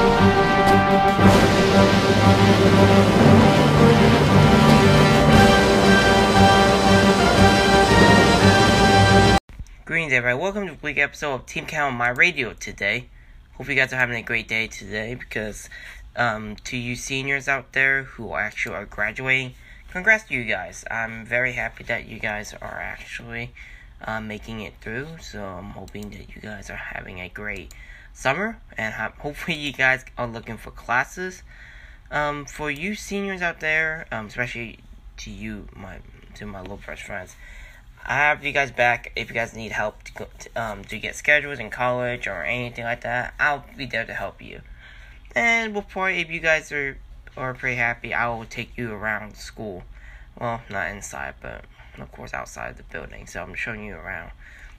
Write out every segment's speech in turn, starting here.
Greetings, everybody. Welcome to a week episode of Team Count on My Radio today. Hope you guys are having a great day today because um, to you seniors out there who actually are graduating, congrats to you guys. I'm very happy that you guys are actually uh, making it through. So I'm hoping that you guys are having a great summer and hopefully you guys are looking for classes. Um, for you seniors out there, um, especially to you, my to my little fresh friends. I have you guys back if you guys need help to, go, to, um, to get schedules in college or anything like that. I'll be there to help you. And before, if you guys are are pretty happy, I will take you around school. Well, not inside, but of course outside the building. So I'm showing you around,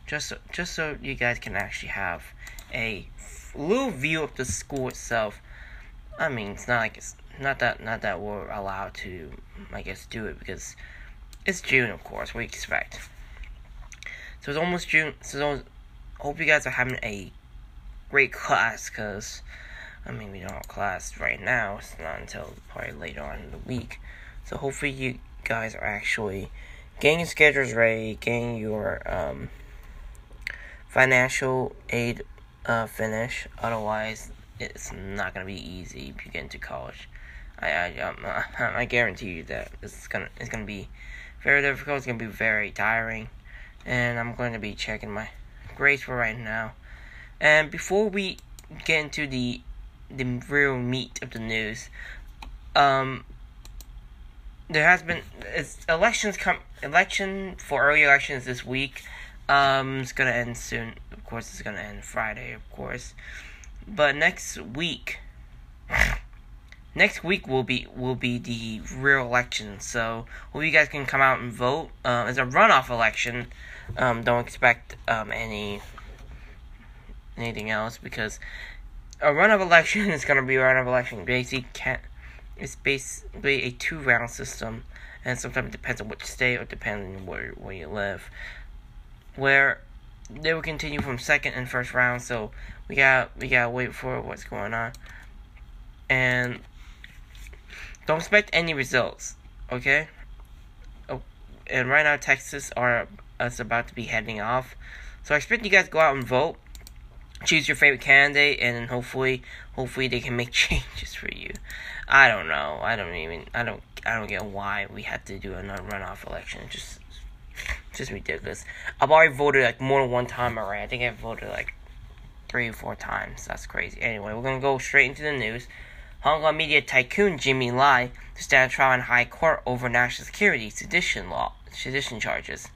just so, just so you guys can actually have a little view of the school itself. I mean, it's not like it's not that not that we're allowed to, I guess, do it because it's June, of course. We expect. So it's almost June. So hope you guys are having a great class, cause I mean we don't have class right now. It's not until probably later on in the week. So hopefully you guys are actually getting your schedules ready, getting your um, financial aid uh, finished. Otherwise, it's not gonna be easy if you get into college. I I um, I guarantee you that it's gonna it's gonna be very difficult. It's gonna be very tiring, and I'm going to be checking my grades for right now. And before we get into the the real meat of the news, um, there has been it's elections come election for early elections this week. Um, it's gonna end soon. Course, it's gonna end Friday, of course. But next week, next week will be will be the real election. So hope you guys can come out and vote. Uh, it's a runoff election. Um, don't expect um, any anything else because a runoff election is gonna be a runoff election. Basically, can't. It's basically a two round system, and sometimes it depends on which state or depending on where where you live. Where they will continue from second and first round, so we got we gotta wait for what's going on. And don't expect any results, okay? Oh, and right now Texas are us about to be heading off, so I expect you guys to go out and vote, choose your favorite candidate, and hopefully, hopefully they can make changes for you. I don't know. I don't even. I don't. I don't get why we had to do another runoff election. Just, just ridiculous. I've already voted like more than one time already. I think I've voted like three or four times. That's crazy. Anyway, we're gonna go straight into the news. Hong Kong media tycoon Jimmy Lai to stand trial in high court over national security sedition law sedition charges.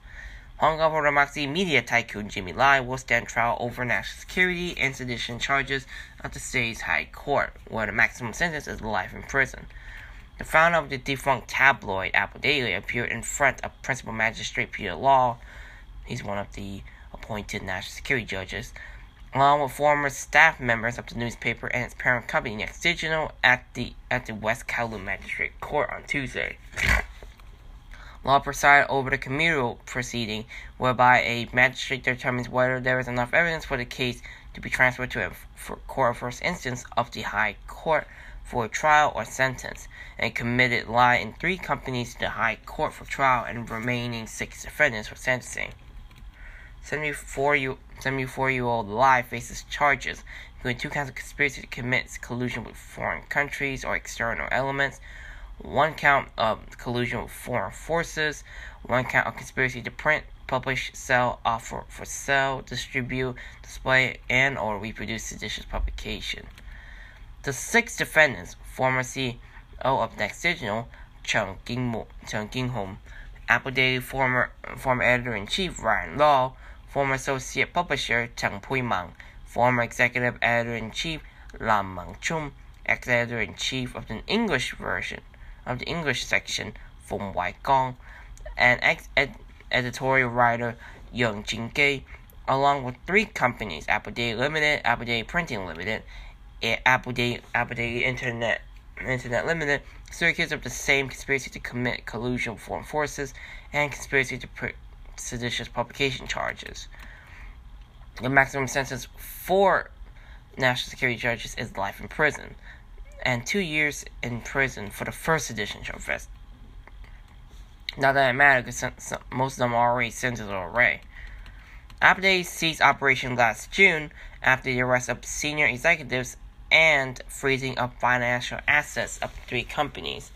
Hong Kong Promoxy media tycoon Jimmy Lai will stand trial over national security and sedition charges at the state's high court, where the maximum sentence is life in prison. The founder of the defunct tabloid Apple Daily appeared in front of Principal Magistrate Peter Law. He's one of the appointed national security judges along with former staff members of the newspaper and its parent company Next Digital at the at the West Kowloon Magistrate Court on Tuesday. Law presided over the committal proceeding, whereby a magistrate determines whether there is enough evidence for the case to be transferred to a court of first instance of the High Court for trial or sentence, and committed Lai in three companies to the High Court for trial and remaining six defendants for sentencing. 74 year, 74 year old Lai faces charges, including two counts of conspiracy to commit collusion with foreign countries or external elements, one count of collusion with foreign forces, one count of conspiracy to print, publish, sell, offer for sale, distribute, display, and or reproduce seditious publication. The six defendants, former CEO of Next Digital, Chung King-hom, Apple Daily former former editor-in-chief Ryan Law, former associate publisher Cheng Pui-mang, former executive editor-in-chief Lam Man-chung, ex-editor in chief of the English version of the English section, Fung Wai-kong, and ex-editorial writer Yang Jingge, along with three companies: Apple Daily Limited, Apple Daily Printing Limited, Apple Daily Internet Internet Limited, accused of the same conspiracy to commit collusion with foreign forces and conspiracy to put seditious publication charges. The maximum sentence for national security judges is life in prison, and two years in prison for the first sedition charge. Not that it matters, because most of them are already sentenced already. Apple ceased operation last June after the arrest of senior executives and freezing of financial assets of three companies.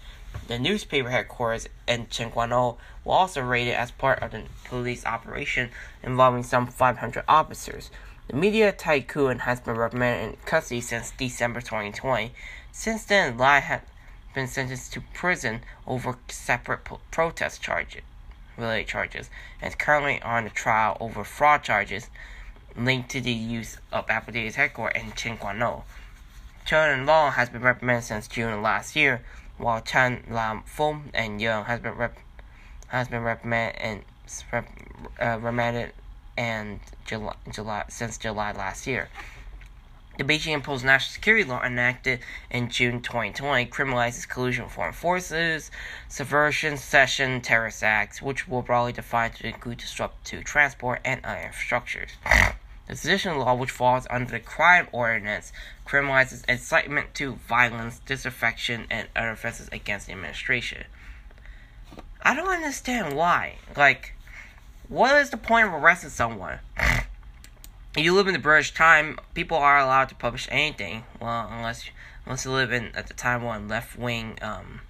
The newspaper headquarters in Tseung Kwan O were also raided as part of the police operation involving some 500 officers. The media tycoon has been reprimanded in custody since December 2020. Since then, Lai had been sentenced to prison over separate protest charges, related charges, and is currently on a trial over fraud charges linked to the use of Apple Daily's headquarters in Tseung Kwan O. Chen Long has been reprimanded since June last year, while Chen Lam Feng and Young has been rep- has been reprimanded and uh, remanded and July, July since July last year. The Beijing imposed national security law enacted in June 2020 criminalizes collusion with foreign forces, subversion, secession, terrorist acts, which will broadly defined to include disrupt to transport and infrastructures. The sedition law, which falls under the crime ordinance, criminalizes incitement to violence, disaffection, and other offenses against the administration. I don't understand why. Like, what is the point of arresting someone? you live in the British time, people are allowed to publish anything. Well, unless unless you live in at the time when left wing um,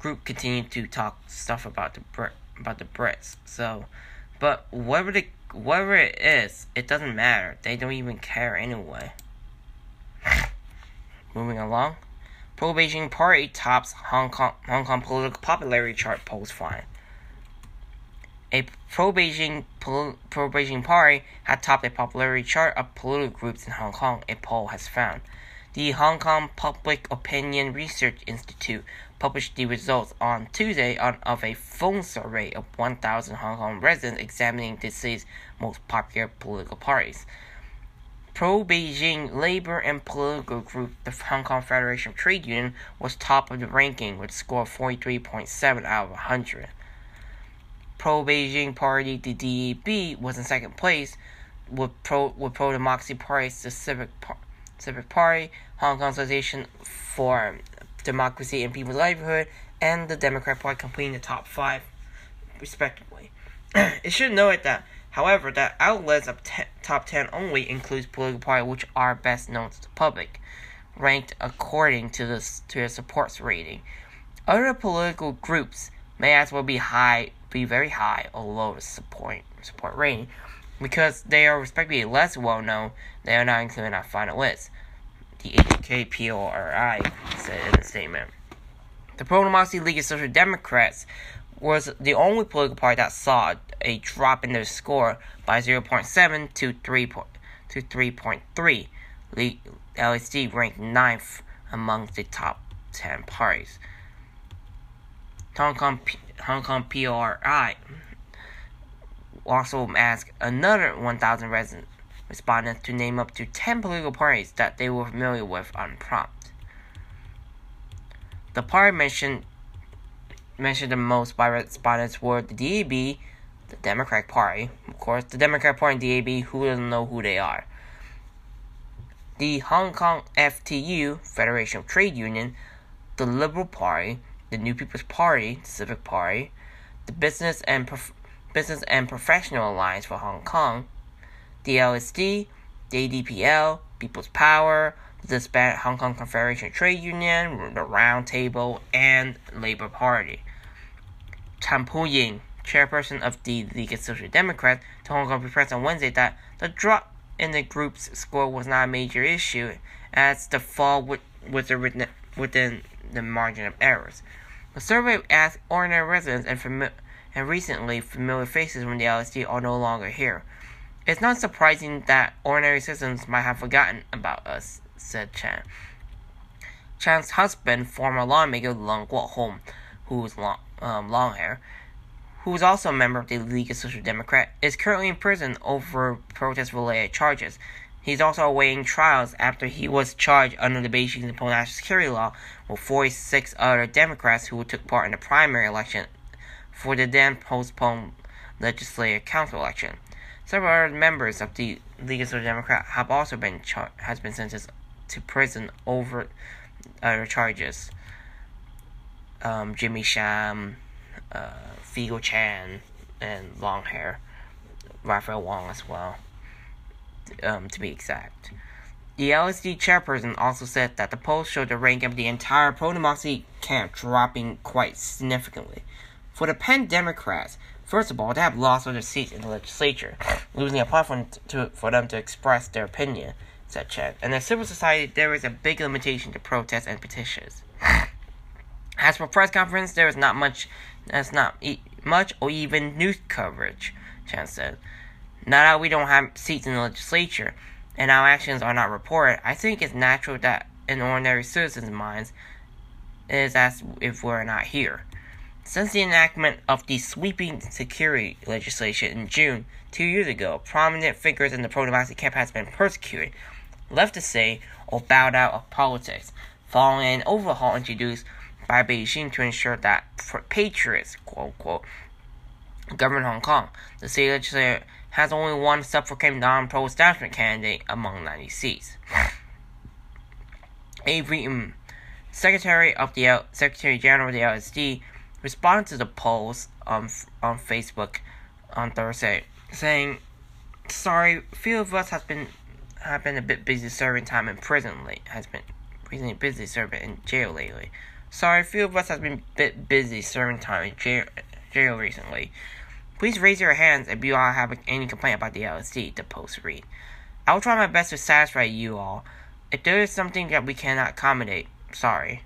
group continued to talk stuff about the Brit about the Brits. So, but whatever the whatever it is, it doesn't matter. They don't even care anyway. Moving along. Pro Beijing Party tops Hong Kong Hong Kong political popularity chart post fine. A pro Beijing pro Beijing party had topped a popularity chart of political groups in Hong Kong. A poll has found. The Hong Kong Public Opinion Research Institute published the results on Tuesday on, of a phone survey of 1,000 Hong Kong residents examining the city's most popular political parties. Pro Beijing labor and political group, the Hong Kong Federation of Trade Union, was top of the ranking with a score of 43.7 out of 100. Pro Beijing Party, the DAB, was in second place, with Pro with Pro Democracy Party, the Civic Civic Party, Hong Kong Association for Democracy and People's Livelihood, and the Democrat Party completing the top five, respectively. it should note that, however, that outlets of te- top 10 only includes political parties which are best known to the public, ranked according to the to their support rating. Other political groups may as well be high, be very high or low support support rating, because they are respectively less well known. They are not included in our final list the HKPORI said in a statement. The Pro Democracy League of Social Democrats was the only political party that saw a drop in their score by 0.7 to 3 to 3.3. The LSD ranked ninth among the top 10 parties. Hong Kong, Hong Kong PRI also asked another 1,000 residents respondents to name up to 10 political parties that they were familiar with on prompt. The party mentioned mentioned the most by respondents were the DAB, the Democratic Party, of course, the Democratic Party and DAB, who doesn't know who they are. The Hong Kong FTU, Federation of Trade Union, the Liberal Party, the New People's Party, the Civic Party, the Business and Prof- Business and Professional Alliance for Hong Kong, the LSD, the ADPL, People's Power, the Disbanded Hong Kong Confederation Trade Union, the Round Table, and Labour Party. Chan Po-ying, chairperson of the League of Social Democrats, told Hong Kong Press on Wednesday that the drop in the group's score was not a major issue, as the fall was within within the margin of errors. The survey asked ordinary residents and, fami- and recently familiar faces from the LSD are no longer here. It's not surprising that ordinary citizens might have forgotten about us, said Chan. Chan's husband, former lawmaker Leung Kwok-hung, who's long, um, long hair, who is also a member of the League of Social Democrats, is currently in prison over protest-related charges. He's also awaiting trials after he was charged under the Beijing national security law with 46 other Democrats who took part in the primary election for the then postponed legislative council election. Several other members of the League of Social Democrats have also been char- has been sentenced to prison over other charges. Um, Jimmy Sham, uh, Figo Chan, and long hair, Raphael Wong as well um, to be exact. The LSD chairperson also said that the polls showed the rank of the entire pro-democracy camp dropping quite significantly. For the pan-democrats, first of all, they have lost all their seats in the legislature, losing a platform to, for them to express their opinion, said Chen. And in civil society, there is a big limitation to protests and petitions. As for press conference, there is not much, that's not e- much or even news coverage, Chen said. Now that we don't have seats in the legislature and our actions are not reported, I think it's natural that in ordinary citizens' minds is as if we're not here. Since the enactment of the sweeping security legislation in June two years ago, prominent figures in the pro-democracy camp has been persecuted, left to say, or bowed out of politics, following an overhaul introduced by Beijing to ensure that patriots, quote unquote, govern Hong Kong. The state legislature has only one self-proclaimed non-pro-establishment candidate among 90 seats. Avery, um, Secretary of the L- Secretary General of the LSD, responded to the polls on on Facebook on Thursday, saying, "Sorry, few of us has been have been a bit busy serving time in prison lately. Has been recently busy serving in jail lately. Sorry, a few of us have been a bit busy serving time in jail, jail recently. Please raise your hands if you all have any complaint about the LSD, the post read. I will try my best to satisfy you all. If there is something that we cannot accommodate, sorry.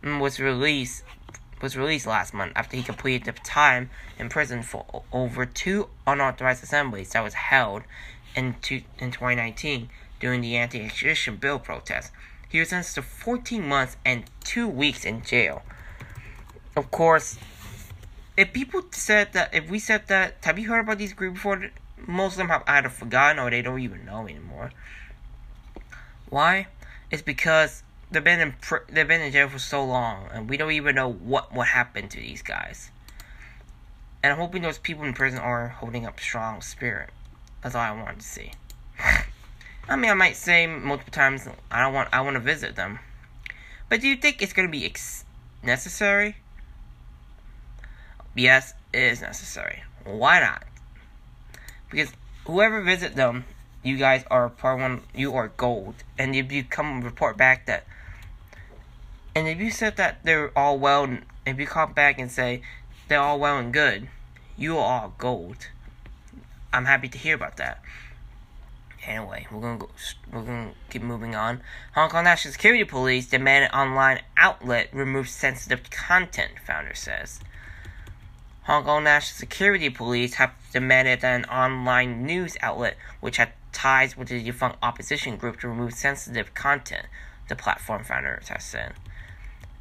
Mm, was released was released last month after he completed the time in prison for over two unauthorized assemblies that was held in, two, in 2019 during the anti-extradition bill protest. He was sentenced to 14 months and two weeks in jail. Of course, if people said that, if we said that, have you heard about these groups before? Most of them have either forgotten or they don't even know anymore. Why? It's because they've been in they've been in jail for so long, and we don't even know what what happened to these guys. And I'm hoping those people in prison are holding up strong spirit. That's all I wanted to see. I mean, I might say multiple times I don't want I want to visit them, but do you think it's gonna be ex- necessary? Yes, it is necessary. Why not? Because whoever visit them, you guys are part one. You are gold, and if you come report back that, and if you said that they're all well, if you come back and say they're all well and good, you are all gold. I'm happy to hear about that. Anyway, we're gonna go, we're gonna keep moving on. Hong Kong National Security Police demanded online outlet remove sensitive content. Founder says. Hong Kong National Security Police have demanded that an online news outlet which had ties with the defunct opposition group to remove sensitive content, the platform founder has said.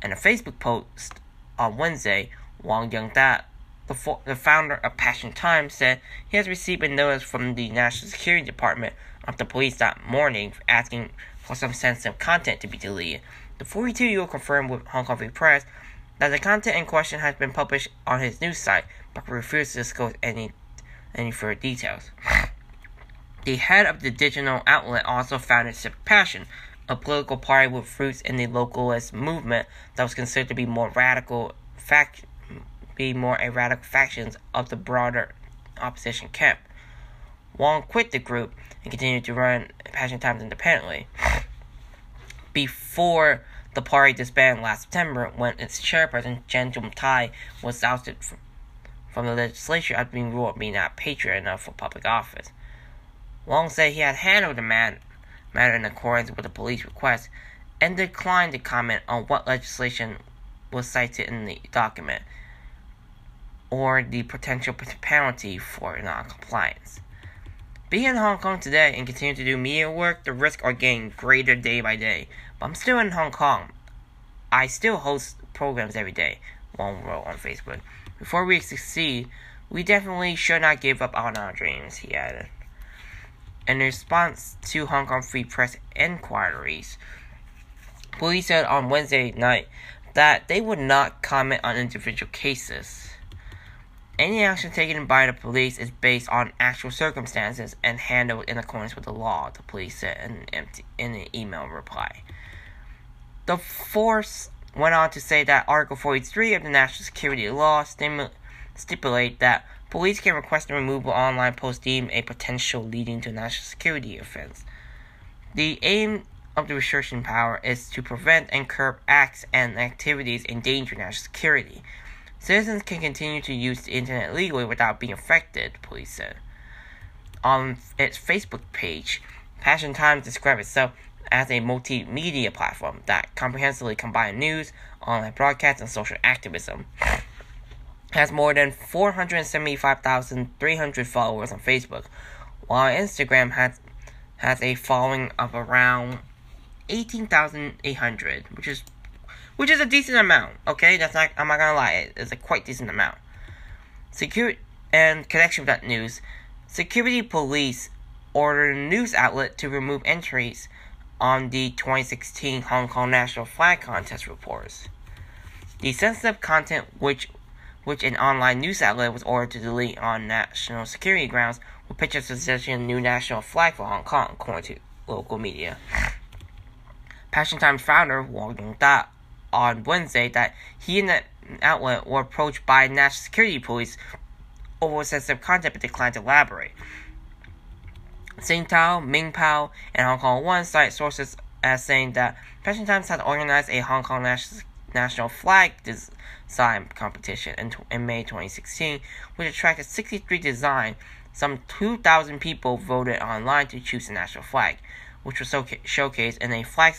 In a Facebook post on Wednesday, Wong Yeung-tat, the, fo- the founder of Passion Times, said he has received a notice from the National Security Department of the police that morning asking for some sensitive content to be deleted. The 42 year old confirmed with Hong Kong Free Press that the content in question has been published on his news site, but refused to disclose any any further details. The head of the digital outlet also founded Passion, a political party with roots in the localist movement that was considered to be more radical fact be more a radical factions of the broader opposition camp. Wong quit the group and continued to run Passion Times independently. Before the party disbanded last September when its chairperson, Cheng Chung-tai, was ousted from, the legislature after being ruled being not patriot enough for public office. Wong said he had handled the matter in accordance with the police request and declined to comment on what legislation was cited in the document or the potential penalty for noncompliance. Being in Hong Kong today and continue to do media work, the risks are getting greater day by day. But I'm still in Hong Kong. I still host programs every day. Wong wrote on Facebook. Before we succeed, we definitely should not give up on our dreams, he added. In response to Hong Kong Free Press inquiries, police said on Wednesday night that they would not comment on individual cases. Any action taken by the police is based on actual circumstances and handled in accordance with the law, the police said in, empty, in an email reply. The force went on to say that Article 43 of the National Security Law stimu- stipulate that police can request the removal of online posts deemed a potential leading to national security offense. The aim of the restriction power is to prevent and curb acts and activities endangering national security. Citizens can continue to use the internet legally without being affected, police said. On its Facebook page, Passion Times described itself as a multimedia platform that comprehensively combines news, online broadcasts, and social activism. It has more than 475,300 followers on Facebook, while Instagram has has a following of around 18,800, which is which is a decent amount. Okay, that's not. I'm not gonna lie. It's a quite decent amount. Security and connection with that news. Security police ordered a news outlet to remove entries on the 2016 Hong Kong National Flag Contest reports. The sensitive content, which which an online news outlet was ordered to delete on national security grounds, were pictures suggesting a new national flag for Hong Kong, according to local media. Passion Times founder Wong Yeung-tat on Wednesday that he and the outlet were approached by national security police over sensitive content but declined to elaborate. Tao, Ming Pao, and Hong Kong One cite sources as saying that Passion Times had organized a Hong Kong national flag design competition in, in May 2016, which attracted 63 designs. Some 2,000 people voted online to choose the national flag, which was showcased in a flag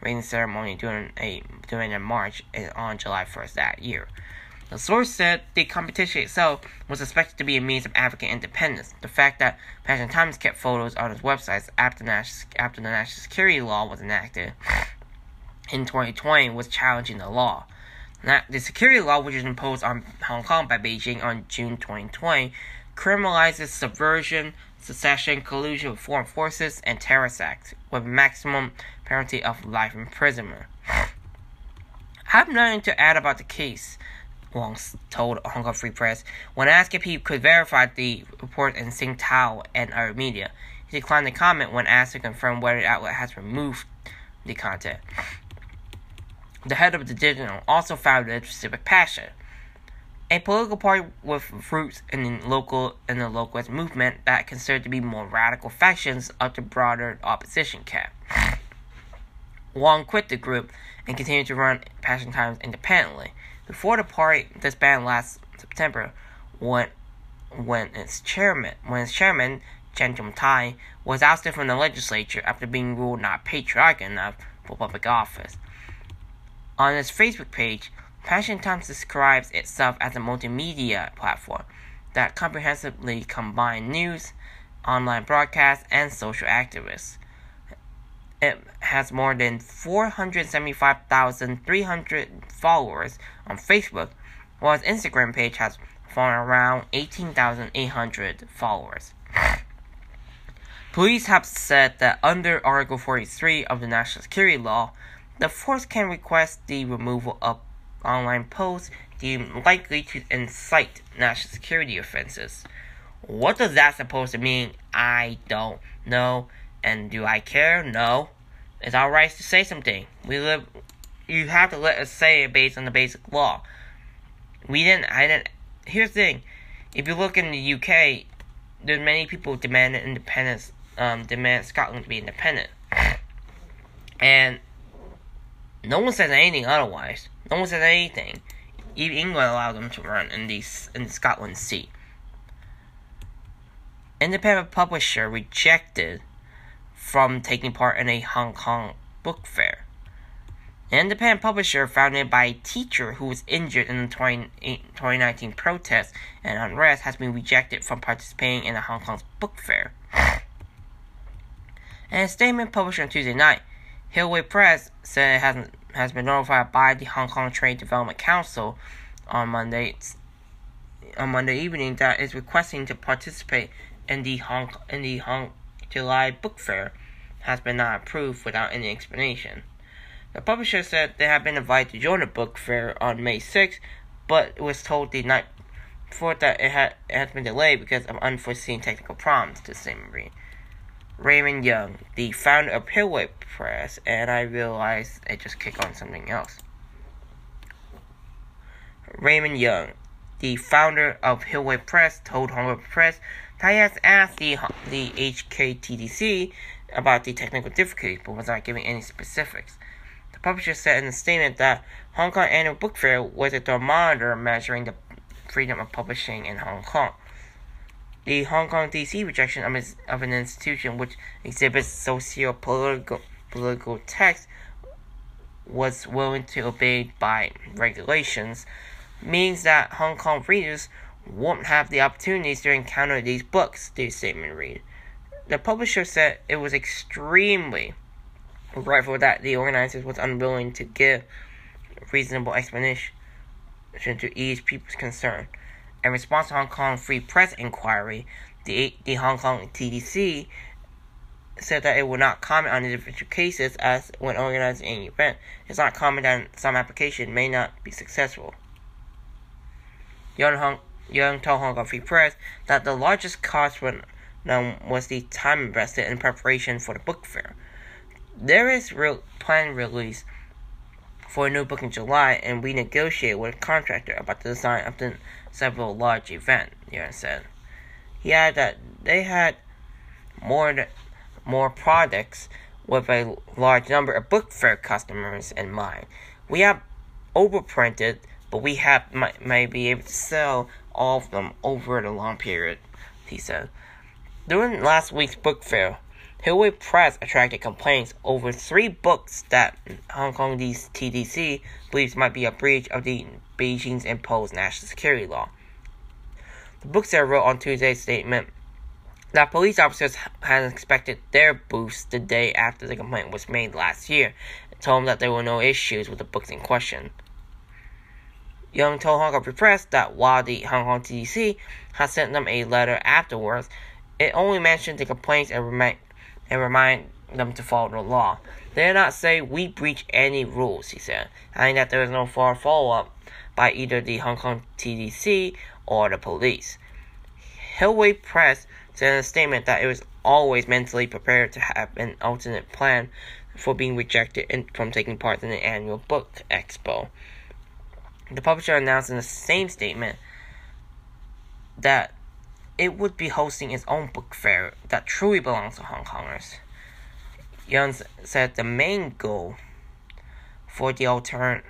raising ceremony during a during a march on July 1st that year. The source said the competition itself was expected to be a means of African independence. The fact that Passion Times kept photos on its websites after national, after the national security law was enacted in 2020 was challenging the law. the security law, which was imposed on Hong Kong by Beijing on June 2020, criminalizes subversion, secession, collusion with foreign forces, and terrorist acts, with maximum penalty of life imprisonment. I have nothing to add about the case. Wong told Hong Kong Free Press. When asked if he could verify the report in Sing Tao and other media, he declined to comment when asked to confirm whether the outlet has removed the content. The head of the digital also found founded Civic Passion, a political party with roots in the local in the localist movement that considered to be more radical factions of the broader opposition camp. Wong quit the group and continued to run Passion Times independently. Before the party disbanded last September, when when its chairman when its chairman Cheng Chung-tai was ousted from the legislature after being ruled not patriotic enough for public office. On its Facebook page, Passion Times describes itself as a multimedia platform that comprehensively combines news, online broadcasts, and social activists. It has more than 475,300 followers on Facebook, while its Instagram page has around 18,800 followers. Police have said that under Article 43 of the National Security Law, the force can request the removal of online posts deemed likely to incite national security offenses. What does that supposed to mean? I don't know. And do I care? No. It's our right to say something. We live. You have to let us say it based on the basic law. We didn't. I didn't. Here's the thing. If you look in the UK, there's many people demanding independence. Um, demand Scotland to be independent, and no one says anything otherwise. No one says anything. Even England allowed them to run in these in the Scotland seat. Independent publisher rejected from taking part in a Hong Kong book fair. An independent publisher founded by a teacher who was injured in the 20, 2019 protests and unrest has been rejected from participating in the Hong Kong's book fair. In a statement published on Tuesday night, Hillway Press said it has has been notified by the Hong Kong Trade Development Council on Monday on Monday evening that is requesting to participate in the Hong in the Hong July book fair has been not approved without any explanation. The publisher said they had been invited to join the book fair on May 6th, but was told the night before that it had it had been delayed because of unforeseen technical problems. To say Marie. Raymond Yeung, the founder of Hillway Press, and I realized I just clicked on something else. Raymond Yeung, the founder of Hillway Press, told Kong Press that he has asked the the HKTDC about the technical difficulties, but was not giving any specifics. The publisher said in a statement that Hong Kong Annual Book Fair was a thermometer measuring the freedom of publishing in Hong Kong. The Hong Kong DC rejection of, an institution which exhibits socio-political political text was willing to obey by regulations means that Hong Kong readers won't have the opportunities to encounter these books, the statement read. The publisher said it was extremely regretful that the organizers was unwilling to give reasonable explanation to ease people's concern. In response to Hong Kong Free Press inquiry, the, the Hong Kong TDC said that it would not comment on individual cases as when organizing an event, it's not common that some application may not be successful. Yeung, Hong, Yeung told Hong Kong Free Press that the largest cost for them um, was the time invested in preparation for the book fair. There is real planned release for a new book in July, and we negotiate with a contractor about the design of the several large events. Yuan said. He added that they had more more products with a large number of book fair customers in mind. We have overprinted, but we have might, might be able to sell all of them over the long period. He said. During last week's book fair, Hillway Press attracted complaints over three books that Hong Kong TDC believes might be a breach of the Beijing's imposed national security law. The books' bookseller wrote on Tuesday's statement that police officers had inspected their booths the day after the complaint was made last year and told them that there were no issues with the books in question. Yeung told Hong Kong Press that while the Hong Kong TDC had sent them a letter afterwards, it only mentioned the complaints and, remind, and remind them to follow the law. They did not say we breach any rules, he said, adding that there was no follow up by either the Hong Kong TDC or the police. Hillway Press said in a statement that it was always mentally prepared to have an alternate plan for being rejected from taking part in the annual book expo. The publisher announced in the same statement that it would be hosting its own book fair that truly belongs to Hong Kongers. Yeung said the main goal for the alternate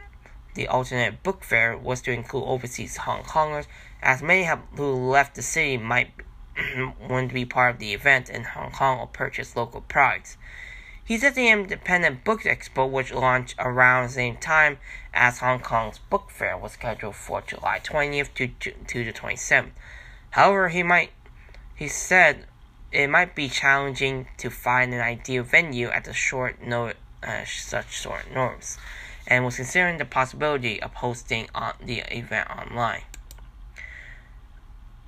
the alternate book fair was to include overseas Hong Kongers, as many have, who left the city might want to be part of the event in Hong Kong or purchase local products. He said the Independent Book Expo, which launched around the same time as Hong Kong's book fair, was scheduled for July 20th to, to, the 27th. However, he might he said it might be challenging to find an ideal venue at the short note uh, such short norms, and was considering the possibility of hosting on the event online.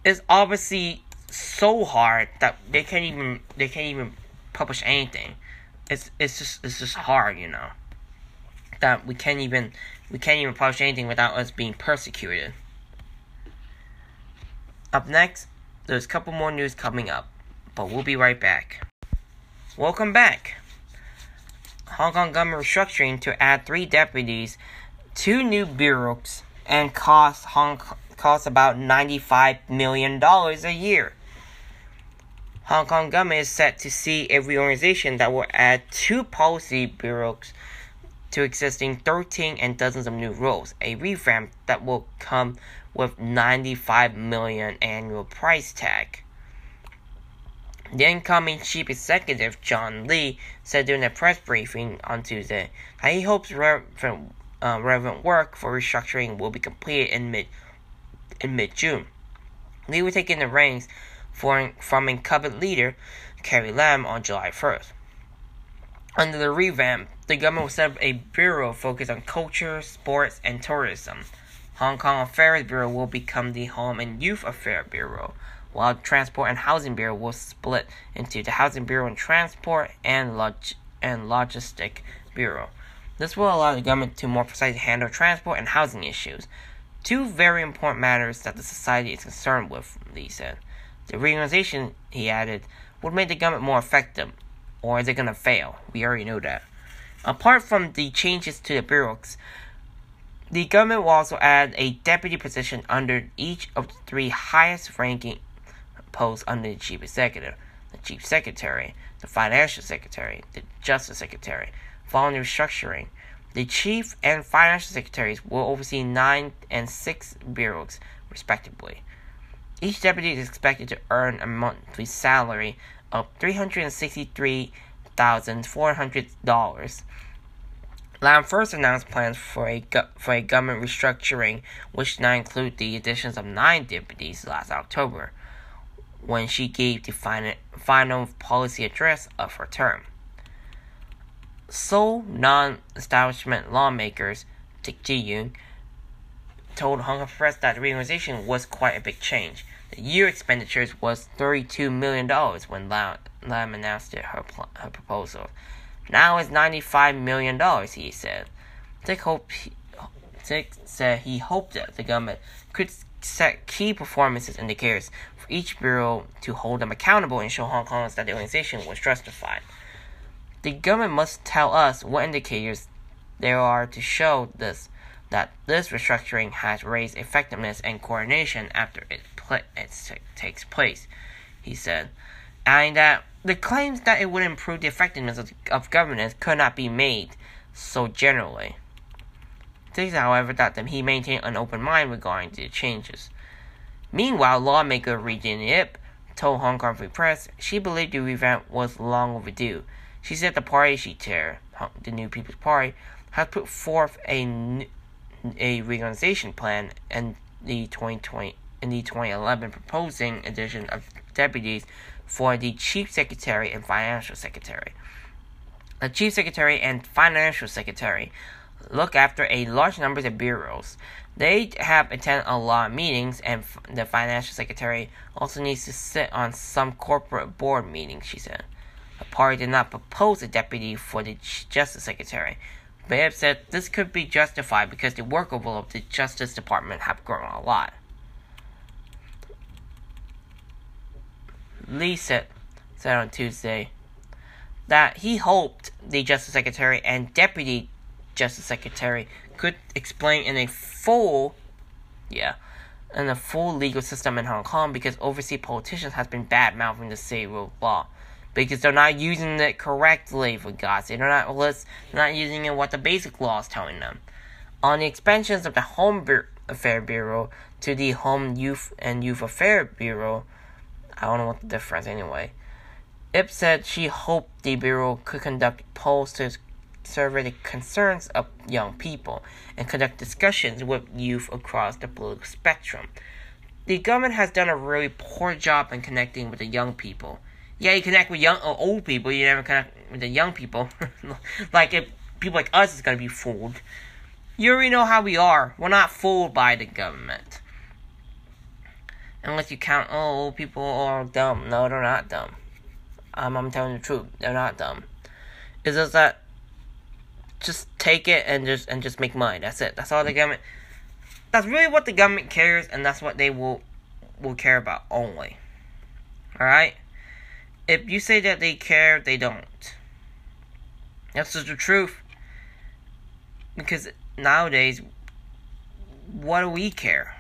It's obviously so hard that they can't even they can't even publish anything. It's it's just it's just hard, you know. That we can't even we can't even publish anything without us being persecuted. Up next, there's a couple more news coming up, but we'll be right back. Welcome back. Hong Kong government restructuring to add three deputies, two new bureaus, and cost Hong cost about $95 million a year. Hong Kong government is set to see a reorganization that will add two policy bureaus to existing 13 and dozens of new roles, a revamp that will come with 95 million annual price tag. The incoming chief executive, John Lee, said during a press briefing on Tuesday that he hopes relevant, uh, relevant work for restructuring will be completed in mid in mid June. Lee will take in the reins for, from incumbent leader Carrie Lam on July 1st. Under the revamp, the government will set up a bureau focused on culture, sports, and tourism. Hong Kong Affairs Bureau will become the Home and Youth Affairs Bureau while Transport and Housing Bureau will split into the Housing Bureau and Transport and Log- and Logistic Bureau. This will allow the government to more precisely handle transport and housing issues, two very important matters that the society is concerned with, Lee said. The reorganization, he added, would make the government more effective, or is it going to fail? We already know that. Apart from the changes to the bureaus, the government will also add a deputy position under each of the three highest ranking posts under the chief executive, the chief secretary, the financial secretary, the justice secretary. Following restructuring, the chief and financial secretaries will oversee nine and six bureaus, respectively. Each deputy is expected to earn a monthly salary of $363,400. Lam first announced plans for a, for a government restructuring, which now include the additions of nine deputies last October when she gave the final, final policy address of her term. Sole non-establishment lawmakers, Tik Chi-yuen, told Hong Kong Press that the reorganization was quite a big change. The year expenditures was $32 million when Lam, Lam announced her, her proposal. Now it's $95 million, he said. Tik, hoped he, Tik said he hoped that the government could set key performances indicators for each bureau to hold them accountable and show Hong Kongers that the organization was justified. The government must tell us what indicators there are to show this that this restructuring has raised effectiveness and coordination after it, pl- it takes place, he said, adding that uh, the claims that it would improve the effectiveness of, of governance could not be made so generally. This, however, that he maintained an open mind regarding the changes. Meanwhile, lawmaker Regina Ip told Hong Kong Free Press she believed the revamp was long overdue. She said the party she chaired, the New People's Party, has put forth a, a reorganization plan and the 2020 in the 2011 proposing addition of deputies for the Chief Secretary and Financial Secretary. The Chief Secretary and Financial Secretary look after a large number of bureaus. They have attended a lot of meetings, and the financial secretary also needs to sit on some corporate board meetings, she said. The party did not propose a deputy for the justice secretary, have said this could be justified because the workable of the Justice Department have grown a lot. Lee said, said on Tuesday that he hoped the Justice Secretary and Deputy Justice Secretary could explain in a full, yeah, in a full legal system in Hong Kong because overseas politicians has been bad mouthing the city rule law because they're not using it correctly for God's sake. They're not they're not using it what the basic law is telling them. On the expansions of the Home Affair Bureau to the Home Youth and Youth Affair Bureau, I don't know what the difference anyway. Ip said she hoped the Bureau could conduct polls to survey the concerns of young people and conduct discussions with youth across the political spectrum. The government has done a really poor job in connecting with the young people. Yeah, you connect with young or old people, you never connect with the young people. like if people like us is gonna be fooled. You already know how we are. We're not fooled by the government. Unless you count, oh, old people are dumb. No, they're not dumb. Um, I'm telling the truth. They're not dumb. It's just that just take it and just and just make money. That's it. That's all the government. That's really what the government cares, and that's what they will will care about only. All right. If you say that they care, they don't. That's just the truth. Because nowadays, what do we care?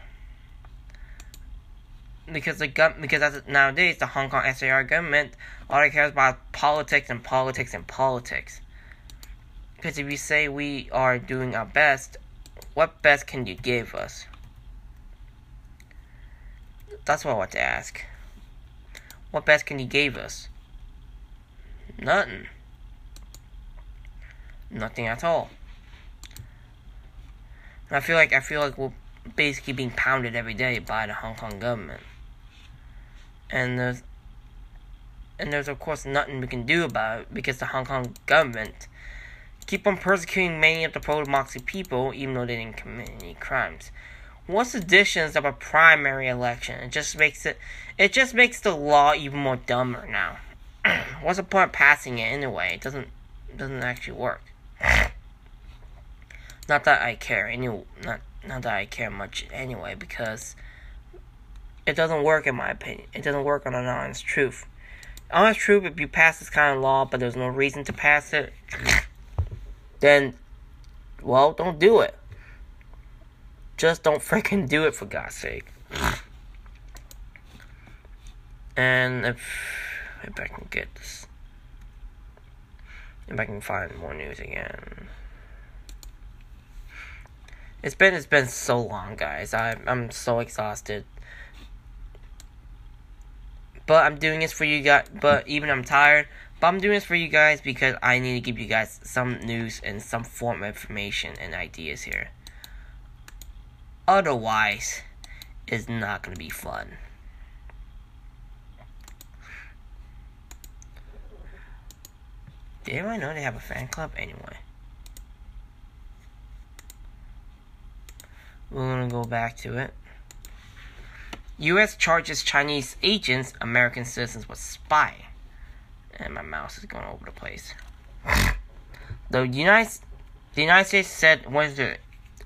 Because the gov- because nowadays the Hong Kong SAR government all they cares about politics and politics and politics. Because if you say we are doing our best, what best can you give us? That's what I want to ask. What best can you give us? Nothing. Nothing at all. I feel like I feel like we're basically being pounded every day by the Hong Kong government. And there's and there's of course nothing we can do about it because the Hong Kong government keep on persecuting many of the pro-democracy people even though they didn't commit any crimes. What's the difference of a primary election? It just makes it it just makes the law even more dumber now. What's the point of passing it anyway? It doesn't doesn't actually work. Not that I care any not not that I care much anyway because it doesn't work in my opinion. It doesn't work on an honest truth. Honest truth, if you pass this kind of law but there's no reason to pass it, then well, don't do it. Just don't freaking do it for God's sake. And if if I can get this, if I can find more news again. It's been it's been so long, guys. I I'm so exhausted. But I'm doing this for you guys. But even I'm tired. But I'm doing this for you guys because I need to give you guys some news and some form of information and ideas here. Otherwise, it's not gonna be fun. Did anyone know they have a fan club anyway? We're gonna go back to it. U.S. charges Chinese agents, American citizens, with spying. And my mouse is going over the place. the United, the United States said Wednesday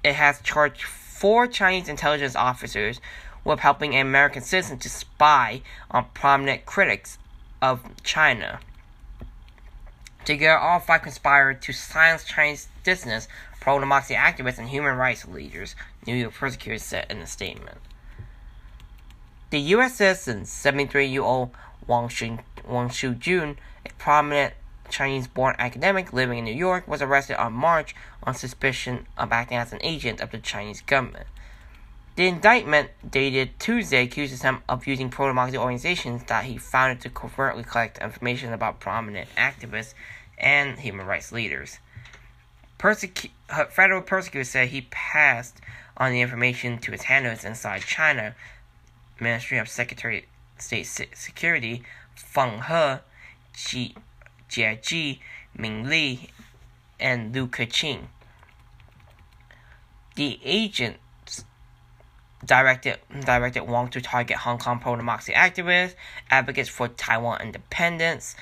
it has charged four Chinese intelligence officers with helping an American citizen to spy on prominent critics of China. Together, all five conspired to silence Chinese dissidents, pro democracy activists, and human rights leaders, New York prosecutors said in a statement. The U.S. citizen, 73 year old Wang, Shu, Wang a prominent Chinese born academic living in New York, was arrested on March on suspicion of acting as an agent of the Chinese government. The indictment, dated Tuesday, accuses him of using pro democracy organizations that he founded to covertly collect information about prominent activists and human rights leaders. Persecu- federal prosecutors say he passed on the information to his handlers inside China. Ministry of Secretary State Security Feng He, Jia Ji, Ming Li, and Lu Keqing. The agent directed directed Wang to target Hong Kong pro-democracy activists, advocates for Taiwan independence,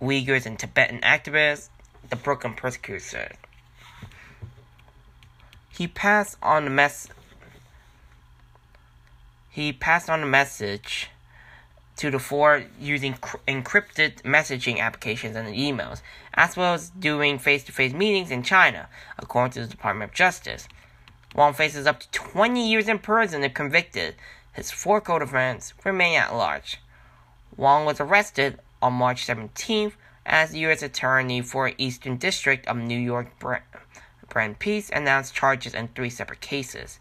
Uyghurs and Tibetan activists. The Brooklyn prosecutor said he passed on the mess. He passed on the message to the four using cr- encrypted messaging applications and emails, as well as doing face-to-face meetings in China, according to the Department of Justice. Wang faces up to 20 years in prison if convicted. His four co-defendants remain at large. Wang was arrested on March 17th as U.S. Attorney for Eastern District of New York, Breon Peace, announced charges in three separate cases.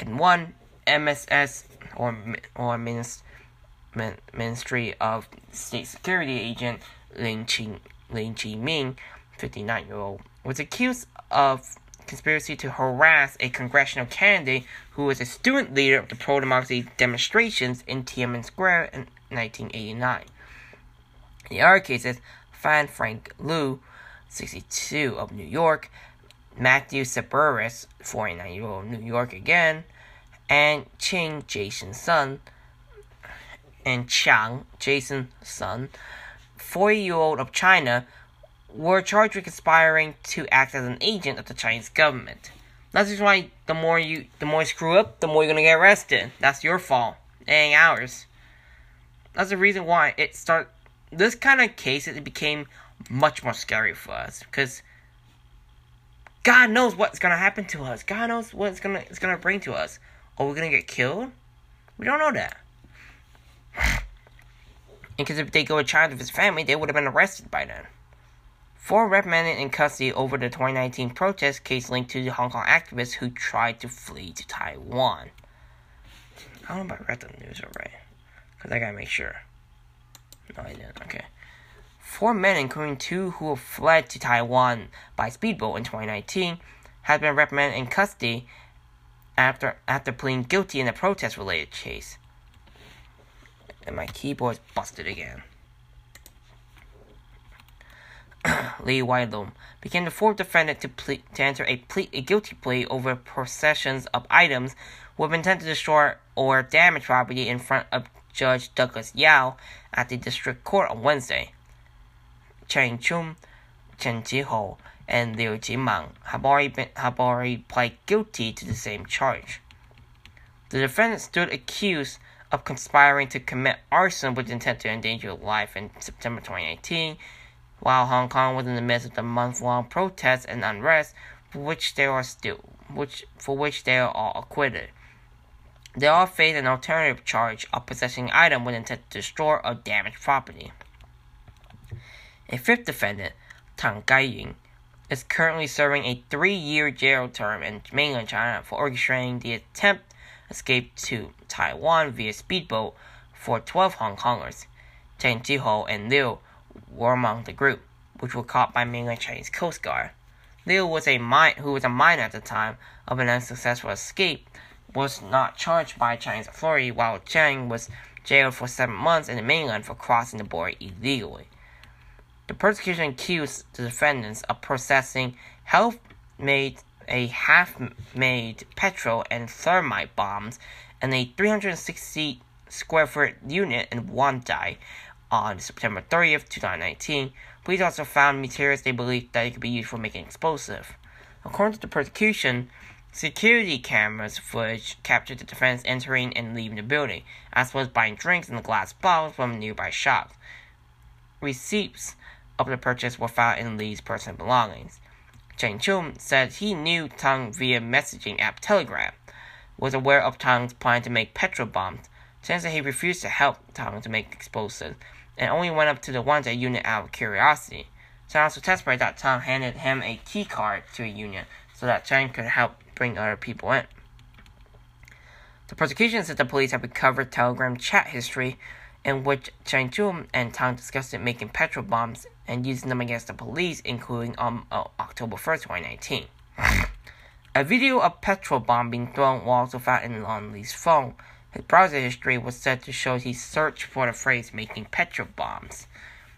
In one, MSS or or Ministry of State Security agent Lin Qi Lin Qi Ming, 59 year old, was accused of conspiracy to harass a congressional candidate who was a student leader of the pro democracy demonstrations in Tiananmen Square in 1989. In the other cases, Fan Frank Liu, 62 of New York, Matthew Ziburis, 49 year old New York again, and Ching Jason's son, and Chang Jason's son, 40 year old of China, were charged with conspiring to act as an agent of the Chinese government. That's just why the more you the more you screw up, the more you're gonna get arrested. That's your fault. It ain't ours. That's the reason why it start this kind of case it became much more scary for us because God knows what's gonna happen to us. God knows what it's gonna it's gonna bring to us. Are we gonna get killed? We don't know that. Because if they go to China with his family, they would have been arrested by then. Four reprimanded in custody over the 2019 protest case linked to the Hong Kong activists who tried to flee to Taiwan. I don't know if I read the news alright. Because I gotta make sure. No, I didn't. Okay. Four men, including two who fled to Taiwan by speedboat in 2019, have been reprimanded in custody after after pleading guilty in a protest-related case. And my keyboard's busted again. Lee Wai-lum became the fourth defendant to, ple- to enter a, plea, a guilty plea over possessions of items with intent to destroy or damage property in front of Judge Douglas Yau at the district court on Wednesday. Cheng Chun, Chen Jiho, and Liu Jimang have already, been, have already pled guilty to the same charge. The defendant stood accused of conspiring to commit arson with intent to endanger life in September 2018 while Hong Kong was in the midst of the month-long protests and unrest, for which they are still, which for which they are all acquitted. They all face an alternative charge of possessing item with intent to destroy or damage property. A fifth defendant, Tang Gaiying, is currently serving a three-year jail term in mainland China for orchestrating the attempt escape to Taiwan via speedboat for 12 Hong Kongers. Chen Jiho and Liu were among the group, which were caught by mainland Chinese Coast Guard. Liu was a min- who was a minor at the time of an unsuccessful escape, was not charged by Chinese authority, while Cheng was jailed for seven months in the mainland for crossing the border illegally. The prosecution accused the defendants of possessing half-made a half-made petrol and thermite bombs and a 360 square foot unit in Wandai on September 30th, 2019, police also found materials they believed that it could be used for making explosive. According to the prosecution, security cameras footage captured the defendants entering and leaving the building, as well as buying drinks in glass bottles from nearby shops. Receipts of the purchase were found in Lee's personal belongings. Cheng Chun said he knew Tang via messaging app Telegram, was aware of Tang's plan to make petrol bombs, since he refused to help Tang to make explosives, and only went up to the Wanda unit out of curiosity. Chen also testified that Tang handed him a key card to a unit so that Chen could help bring other people in. The prosecution said the police had recovered Telegram chat history in which Chen Chun and Tang discussed making petrol bombs and using them against the police, including on uh, October 1st, 2019. a video of petrol bomb being thrown was also found in Lee's phone, his browser history was said to show he searched for the phrase making petrol bombs.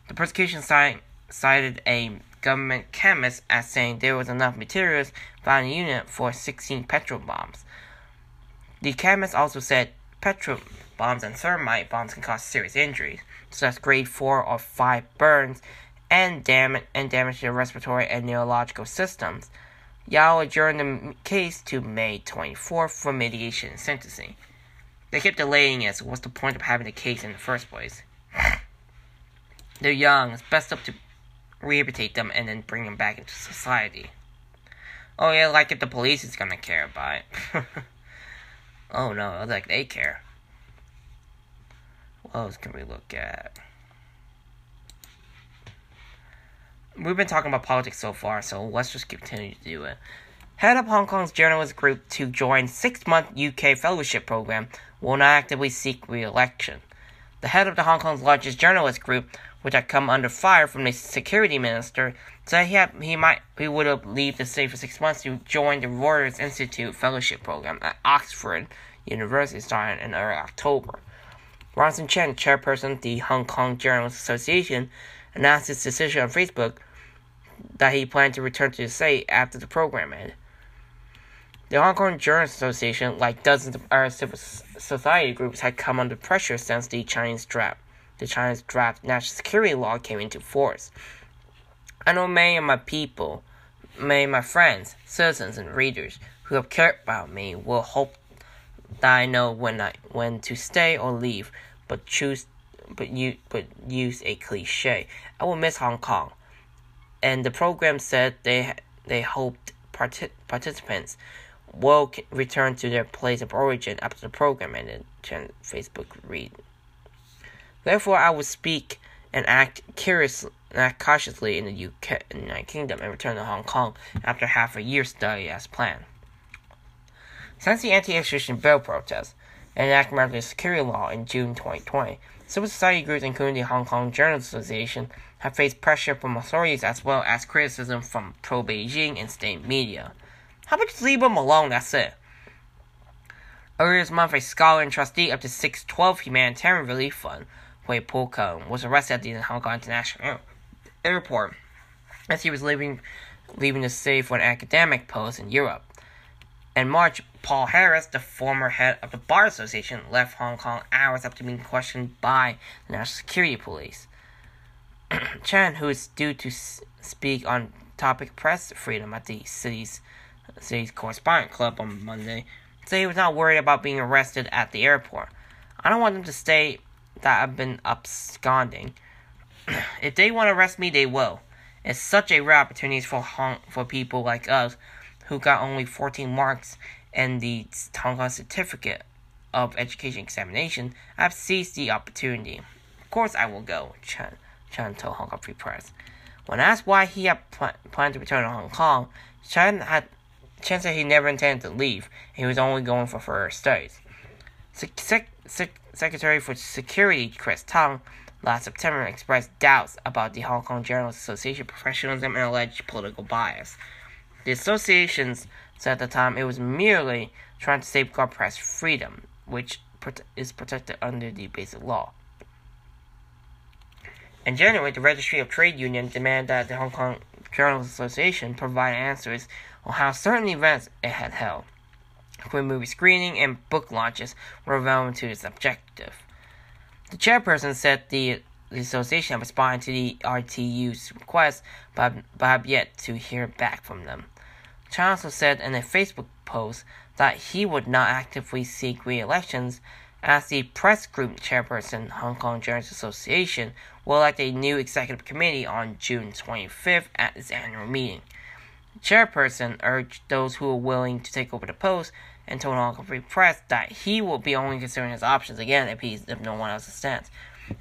The prosecution cited a government chemist as saying there was enough materials found in the unit for 16 petrol bombs. The chemist also said petrol bombs and thermite bombs can cause serious injuries, such as grade 4 or 5 burns and damage, and damage to the respiratory and neurological systems. Yau adjourned the case to May 24 for mediation and sentencing. They kept delaying it, so what's the point of having the case in the first place? They're young, it's best up to rehabilitate them and then bring them back into society. Oh yeah, like if the police is gonna care about it. oh no, like they care. What else can we look at? We've been talking about politics so far, so let's just continue to do it. Head of Hong Kong's journalist group to join six-month UK fellowship program will not actively seek re-election. The head of the Hong Kong's largest journalist group, which had come under fire from the security minister, said he had, he might he would have leave the city for six months to join the Reuters Institute fellowship program at Oxford University starting in early October. Ronson Chan, chairperson of the Hong Kong Journalists Association, announced his decision on Facebook that he planned to return to the state after the program ended. The Hong Kong Journalists Association, like dozens of other civil society groups, had come under pressure since the Chinese draft, the Chinese draft national security law came into force. I know many of my people, many of my friends, citizens, and readers who have cared about me will hope that I know when I when to stay or leave, but choose but you but use a cliche. I will miss Hong Kong, and the program said they they hoped partic- participants will return to their place of origin after the program ended, Chen Facebook read. Therefore, I will speak and act curiously, act cautiously in the UK, in the United Kingdom, and return to Hong Kong after half a year study as planned. Since the anti-extradition bill protest and enactment of the security law in June 2020, Civil society groups, including the Hong Kong Journalists Association, have faced pressure from authorities as well as criticism from pro Beijing and state media. How about just leave them alone? That's it. Earlier this month, a scholar and trustee of the 612 Humanitarian Relief Fund, Hui Po-keung, was arrested at the Hong Kong International Airport as he was leaving, leaving to stay for an academic post in Europe. In March, Paul Harris, the former head of the Bar Association, left Hong Kong hours after being questioned by the National Security Police. Chan, who is due to speak on topic press freedom at the city's city's correspondent club on Monday, said he was not worried about being arrested at the airport. I don't want them to say that I've been absconding. if they want to arrest me, they will. It's such a rare opportunity for Hong, for people like us who got only 14 marks in the Kong Certificate of Education examination. I've seized the opportunity. Of course, I will go, Chan, Chan told Hong Kong Free Press. When asked why he had pl- planned to return to Hong Kong, Chan had Chen said he never intended to leave, he was only going for further studies. Sec- Sec- Secretary for Security Chris Tang last September expressed doubts about the Hong Kong Journalists Association professionalism and alleged political bias. The associations said at the time it was merely trying to safeguard press freedom, which is protected under the Basic Law. In January, the Registry of Trade Union demanded that the Hong Kong Journalists Association provide answers on how certain events it had held, including movie screening and book launches, were relevant to its objective. The chairperson said the, the association had responded to the RTU's request, but, but have yet to hear back from them. Chan also said in a Facebook post that he would not actively seek re-elections as the press group chairperson, Hong Kong Journalists Association, will elect a new executive committee on June 25th at its annual meeting. The chairperson urged those who are willing to take over the post and told Hong Kong Free Press that he will be only considering his options again if he's if no one else stands.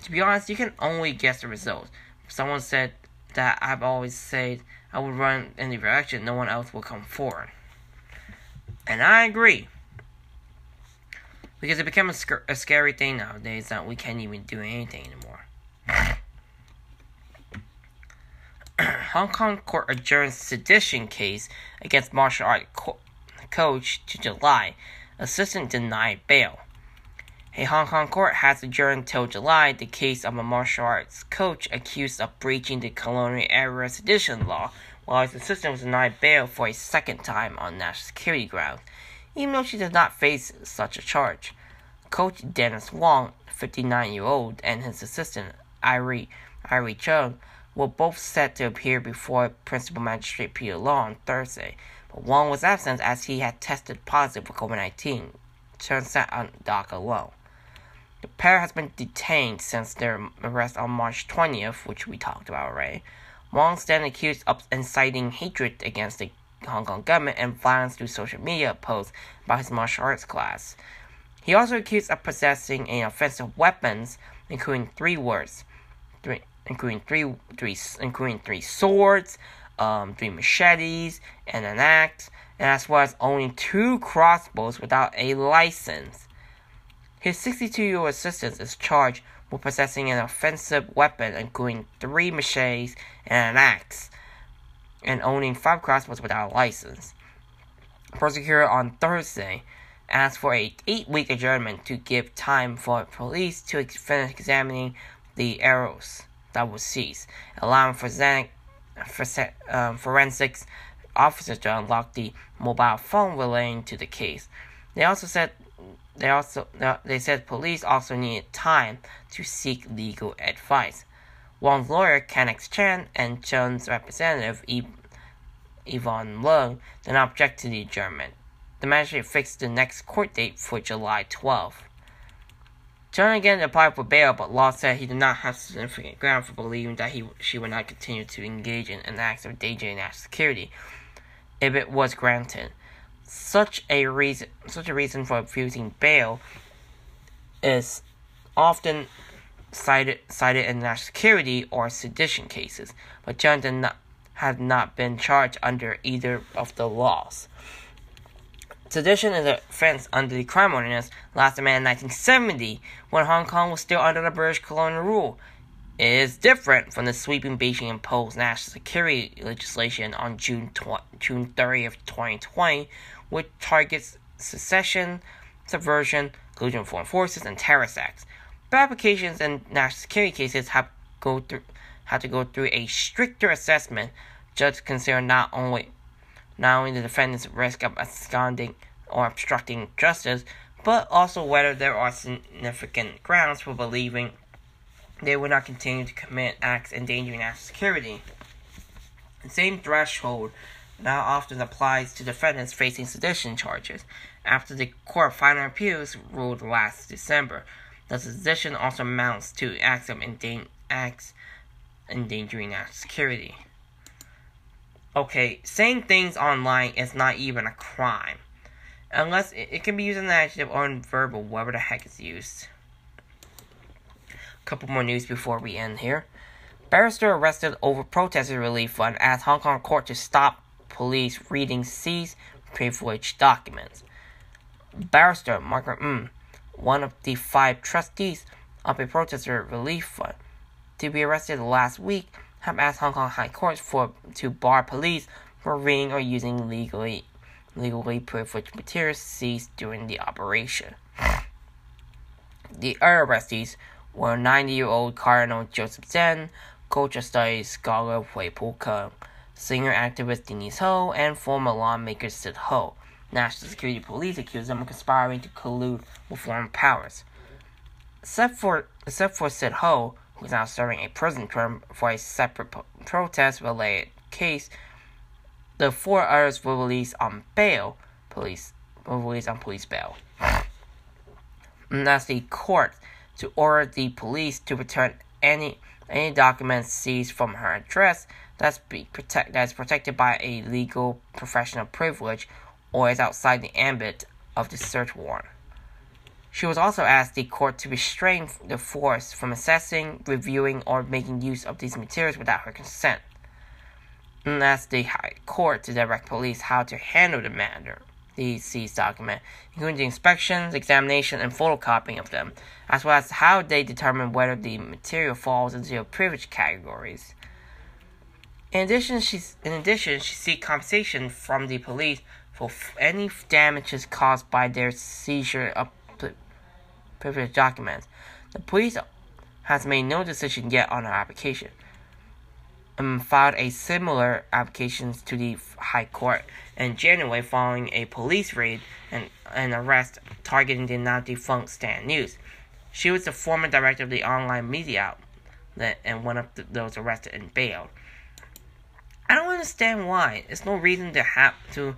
To be honest, you can only guess the results. Someone said that I've always said I would run in the election, no one else will come forward. And I agree. Because it became a, sc- a scary thing nowadays that we can't even do anything anymore. Hong Kong court adjourns sedition case against martial art co- coach to July. Assistant denied bail. A Hong Kong court has adjourned till July the case of a martial arts coach accused of breaching the colonial era sedition law, while his assistant was denied bail for a second time on national security grounds, even though she did not face such a charge. Coach Dennis Wong, 59 year old, and his assistant, Irie, Irie Chung, were both set to appear before Principal Magistrate Peter Law on Thursday, but Wong was absent as he had tested positive for COVID 19. Chung sat on dock alone. The pair has been detained since their arrest on March 20th, which we talked about already. Wong stands accused of inciting hatred against the Hong Kong government and violence through social media posts about his martial arts class. He also accused of possessing an offensive weapons, including three words, three, including three, three, including three swords, um, three machetes, and an axe, and as well as owning two crossbows without a license. His 62-year-old assistant is charged with possessing an offensive weapon, including three machetes and an axe, and owning five crossbows without a license. Prosecutor on Thursday asked for a eight-week adjournment to give time for police to finish examining the arrows that were seized, allowing forensic, um, forensics officers to unlock the mobile phone relating to the case. They also said they also they said police also needed time to seek legal advice. Wong's lawyer Kenneth Chan and Chun's representative Yvonne Leung did not object to the adjournment. The magistrate fixed the next court date for July 12th. Again applied for bail, but law said he did not have significant ground for believing that he she would not continue to engage in an act of endangering national security if it was granted such a reason such a reason for refusing bail is often cited cited in national security or sedition cases, but did not have not been charged under either of the laws. Sedition is a offense under the crime ordinance last amended in 1970 when Hong Kong was still under the British colonial rule. It is different from the sweeping Beijing imposed national security legislation on June, tw- June 30th, 2020, which targets secession, subversion, collusion of foreign forces, and terrorist acts. But applications in national security cases have go through have to go through a stricter assessment. Judges consider not only not only the defendant's risk of absconding or obstructing justice, but also whether there are significant grounds for believing they will not continue to commit acts endangering national security. The same threshold now often applies to defendants facing sedition charges, after the Court of Final Appeals ruled last December. The sedition also amounts to acts of endang- acts endangering national security. Okay, saying things online is not even a crime. Unless it, it can be used in an adjective or in verbal, whatever the heck is used. A couple more news before we end here. Barrister arrested over protester relief fund asks Hong Kong court to stop police reading seized privileged documents. Barrister Margaret Mm, one of the five trustees of a protester relief fund, to be arrested last week, have asked Hong Kong High Court for to bar police for reading or using legally legally privileged materials seized during the operation. The other arrestees were 90-year-old Cardinal Joseph Zen, culture studies scholar Hui Po senior activist Denise Ho, and former lawmaker Cyd Ho. National Security Police accused them of conspiring to collude with foreign powers. Except for, except for Cyd Ho, who is now serving a prison term for a separate protest-related case, the four others were released on bail. Police were released on police bail. And the court to order the police to return any any documents seized from her address that's be protect that's protected by a legal professional privilege or is outside the ambit of the search warrant. She was also asked the court to restrain the force from assessing, reviewing, or making use of these materials without her consent. And asked the High Court to direct police how to handle the matter, the seized document, including the inspections, examination, and photocopying of them, as well as how they determine whether the material falls into the privilege categories. In addition, she's in addition she seek compensation from the police for any damages caused by their seizure of privileged documents. The police has made no decision yet on her application. and filed a similar application to the High Court in January following a police raid and an arrest targeting the now defunct Stand News. She was the former director of the online media outlet and one of those arrested and bailed. I don't understand why. There's no reason to have to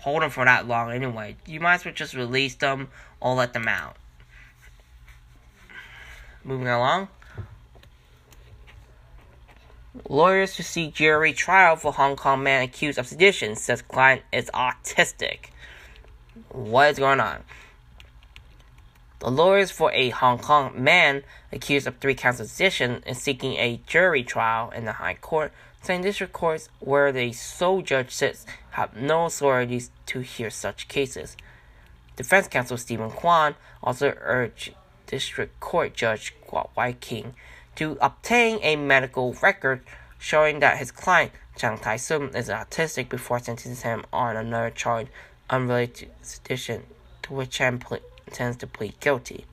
hold them for that long anyway. You might as well just release them or let them out. Moving along. Lawyers to seek jury trial for Hong Kong man accused of sedition says client is autistic. What is going on? The lawyers for a Hong Kong man accused of three counts of sedition is seeking a jury trial in the High Court, saying district courts where the sole judge sits have no authorities to hear such cases. Defense counsel Stephen Kwan also urged District Court Judge Kwok Wai King to obtain a medical record showing that his client, Chang Tai Sum, is autistic before sentencing him on another charge unrelated to sedition, to which Chan ple- intends to plead guilty.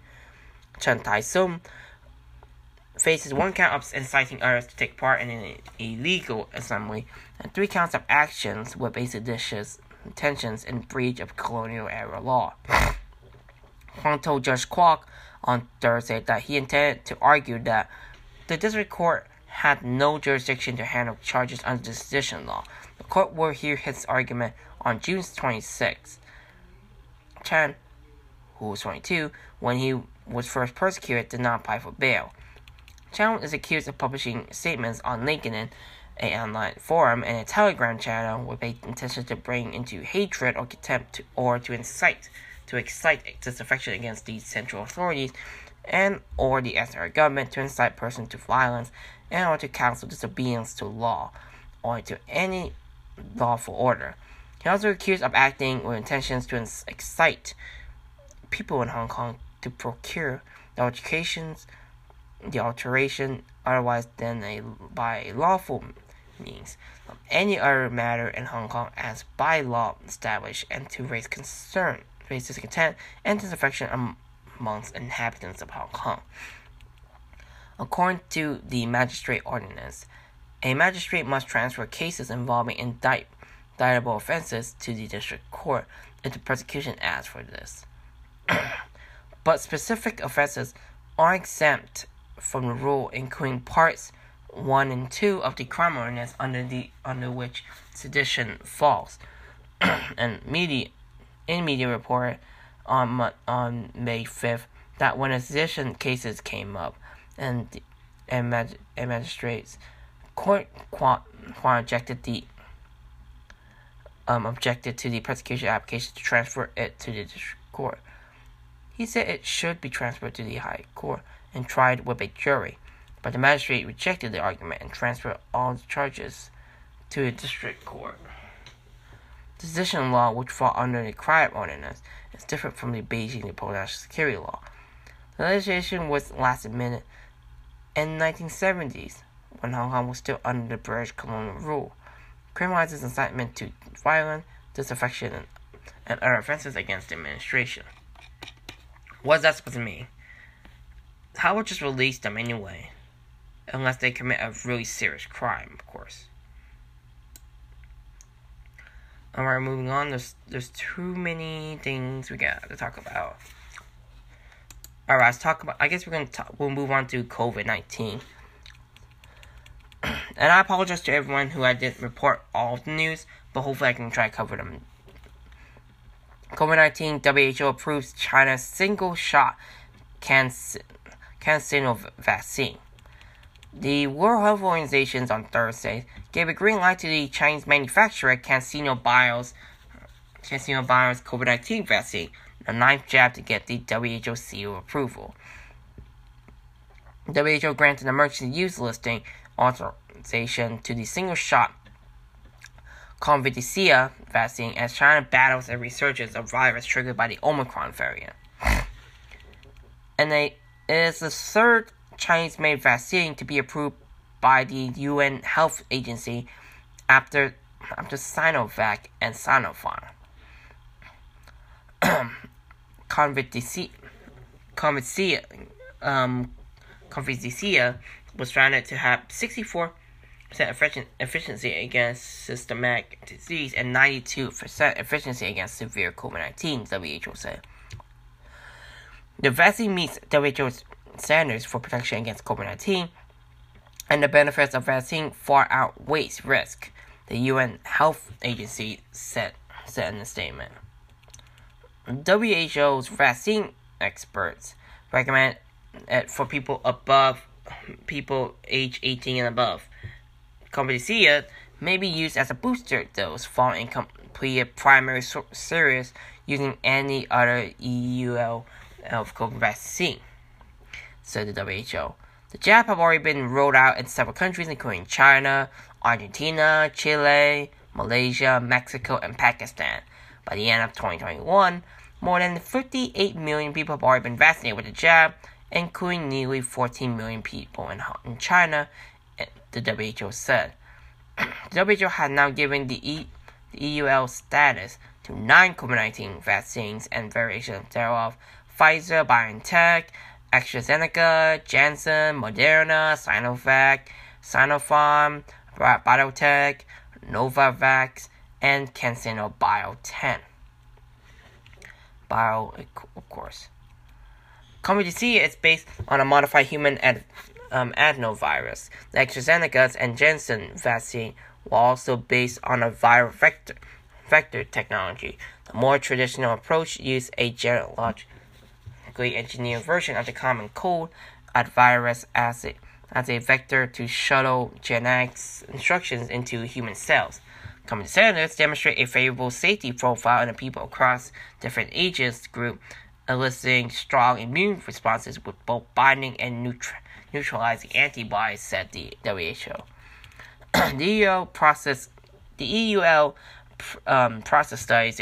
Chang Tai Sum faces one count of inciting others to take part in an illegal assembly and three counts of actions with a seditious intentions in breach of colonial era law. Huang told Judge Kwok on Thursday that he intended to argue that the district court had no jurisdiction to handle charges under the sedition law. The court will hear his argument on June 26. Chan, who was 22 when he was first persecuted, did not apply for bail. Chan is accused of publishing statements on LinkedIn, a online forum, and a Telegram channel with a intention to bring into hatred or contempt to, or to incite to excite disaffection against the central authorities and or the SR government to incite persons to violence and or to counsel disobedience to law or to any lawful order. He also accused of acting with intentions to excite people in Hong Kong to procure the alterations, the alteration otherwise than a by lawful means of any other matter in Hong Kong as by law established, and to raise concern, raise discontent and disaffection amongst inhabitants of Hong Kong. According to the magistrate ordinance, a magistrate must transfer cases involving indict, indictable offenses to the district court if the prosecution asks for this. but specific offenses are exempt from the rule, including parts 1 and 2 of the crime ordinance under the under which sedition falls. and media in media report on on May 5th that when a sedition cases came up and and, mag, and magistrates court Kwan, objected the um, objected to the prosecution application to transfer it to the district court. He said it should be transferred to the High Court and tried with a jury, but the magistrate rejected the argument and transferred all the charges to the district court. Sedition law, which fall under the crime ordinance, is different from the Beijing national security law. The legislation was last amended in the 1970s, when Hong Kong was still under the British colonial rule, criminalizes incitement to violence, disaffection, and, and other offenses against the administration. What's that supposed to mean? How would just release them anyway? Unless they commit a really serious crime, of course. Alright, moving on. There's there's too many things we got to talk about. Alright, let's talk about. I guess we're gonna talk, we'll move on to COVID nineteen. and I apologize to everyone who I didn't report all the news, but hopefully I can try to cover them. COVID nineteen WHO approves China's single shot CanSino vaccine. The World Health Organization on Thursday gave a green light to the Chinese manufacturer CanSino Bio's CanSino Bio's COVID-19 vaccine, the ninth jab to get the WHO seal approval. WHO granted emergency use listing authorization to the single-shot Convidecia vaccine as China battles a resurgence of virus triggered by the Omicron variant. And it is the third Chinese made vaccine to be approved by the UN Health Agency after, after Sinovac and Sinopharm. Convidecia, um, was found to have 64% efficiency against systemic disease and 92% efficiency against severe COVID 19, WHO said. The vaccine meets WHO's standards for protection against COVID 19, and the benefits of vaccine far outweighs risk, the UN Health Agency said, said in a statement. WHO's vaccine experts recommend it for people above people age 18 and above. Convidecia may be used as a booster dose following completed primary series using any other EUL of COVID vaccine said the WHO. The jab have already been rolled out in several countries, including China, Argentina, Chile, Malaysia, Mexico, and Pakistan. By the end of 2021, more than 58 million people have already been vaccinated with the jab, including nearly 14 million people in, in China, eh, the WHO said. the WHO has now given the, e, the EUL status to nine COVID 19 vaccines and variations thereof Pfizer, BioNTech, AstraZeneca, Janssen, Moderna, Sinovac, Sinopharm, Biotech, Novavax, and CanSino Bio 10. Bio, of course. Comirnaty is based on a modified human ad, um, adenovirus. The AstraZeneca's and Janssen vaccine were also based on a viral vector, vector technology. The more traditional approach used a genealogical engineered version of the common cold adenovirus as a, as a vector to shuttle genetics instructions into human cells. Common standards demonstrate a favorable safety profile in people across different ages group, eliciting strong immune responses with both binding and neutra- neutralizing antibodies, said the WHO. the EUL process, the EUL um, process studies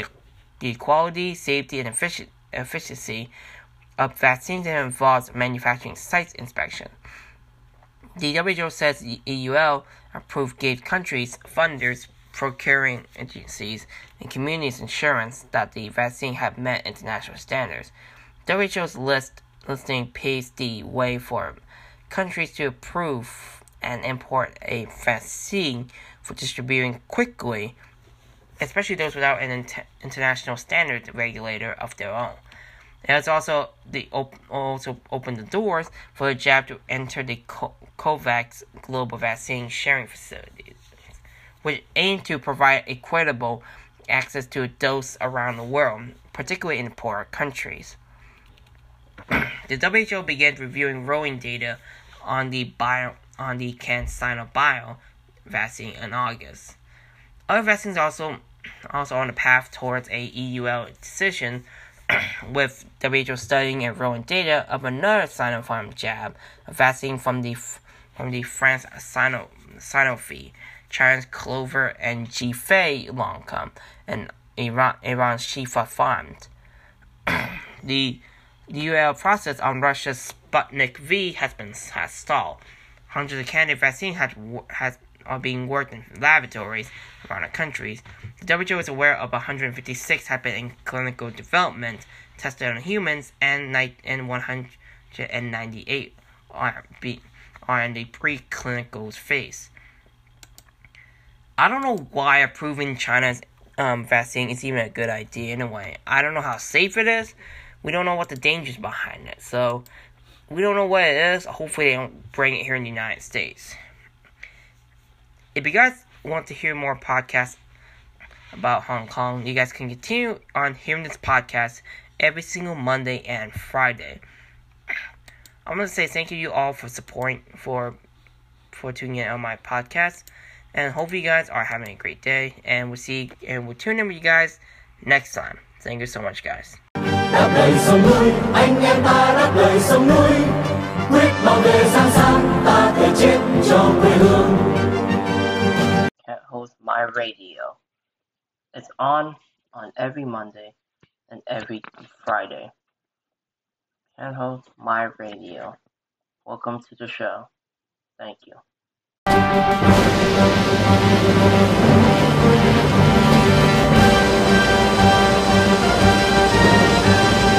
the quality, safety, and effic- efficiency of vaccines and involves manufacturing sites inspection. The WHO says the EUL approved gave countries, funders, procuring agencies, and communities assurance that the vaccine had met international standards. WHO's list listing paves the way for countries to approve and import a vaccine for distributing quickly, especially those without an inter- international standard regulator of their own. It has also the op- also opened the doors for the jab to enter the Co- COVAX global vaccine sharing facilities, which aim to provide equitable access to doses around the world, particularly in poorer countries. the WHO began reviewing rolling data on the bio on the CanSino Bio vaccine in August. Other vaccines also also on the path towards a EUL decision with WHO studying and rolling data of another Sinopharm jab, a vaccine from the from the France Sino, Sanofi, China's Clover and Zhifei Longcom, and Iran, Iran's Shifa Pharmed. the the UL process on Russia's Sputnik V has been has stalled. Hundreds of candidate vaccines has has are being worked in laboratories around the countries. The WHO is aware of 156 have been in clinical development, tested on humans, and, and 198 are, be, in the preclinical phase. I don't know why approving China's um, vaccine is even a good idea in a way. I don't know how safe it is. We don't know what the dangers behind it. So, we don't know what it is. Hopefully, they don't bring it here in the United States. If you guys want to hear more podcasts about Hong Kong, you guys can continue on hearing this podcast every single Monday and Friday. I'm gonna say thank you you all for supporting for for tuning in on my podcast, and hope you guys are having a great day. And we'll see and we'll tune in with you guys next time. Thank you so much, guys. quyết bảo vệ giang sang ta thể chết cho quê hương host my radio. It's on on every Monday and every Friday. Cat host my radio. Welcome to the show. Thank you.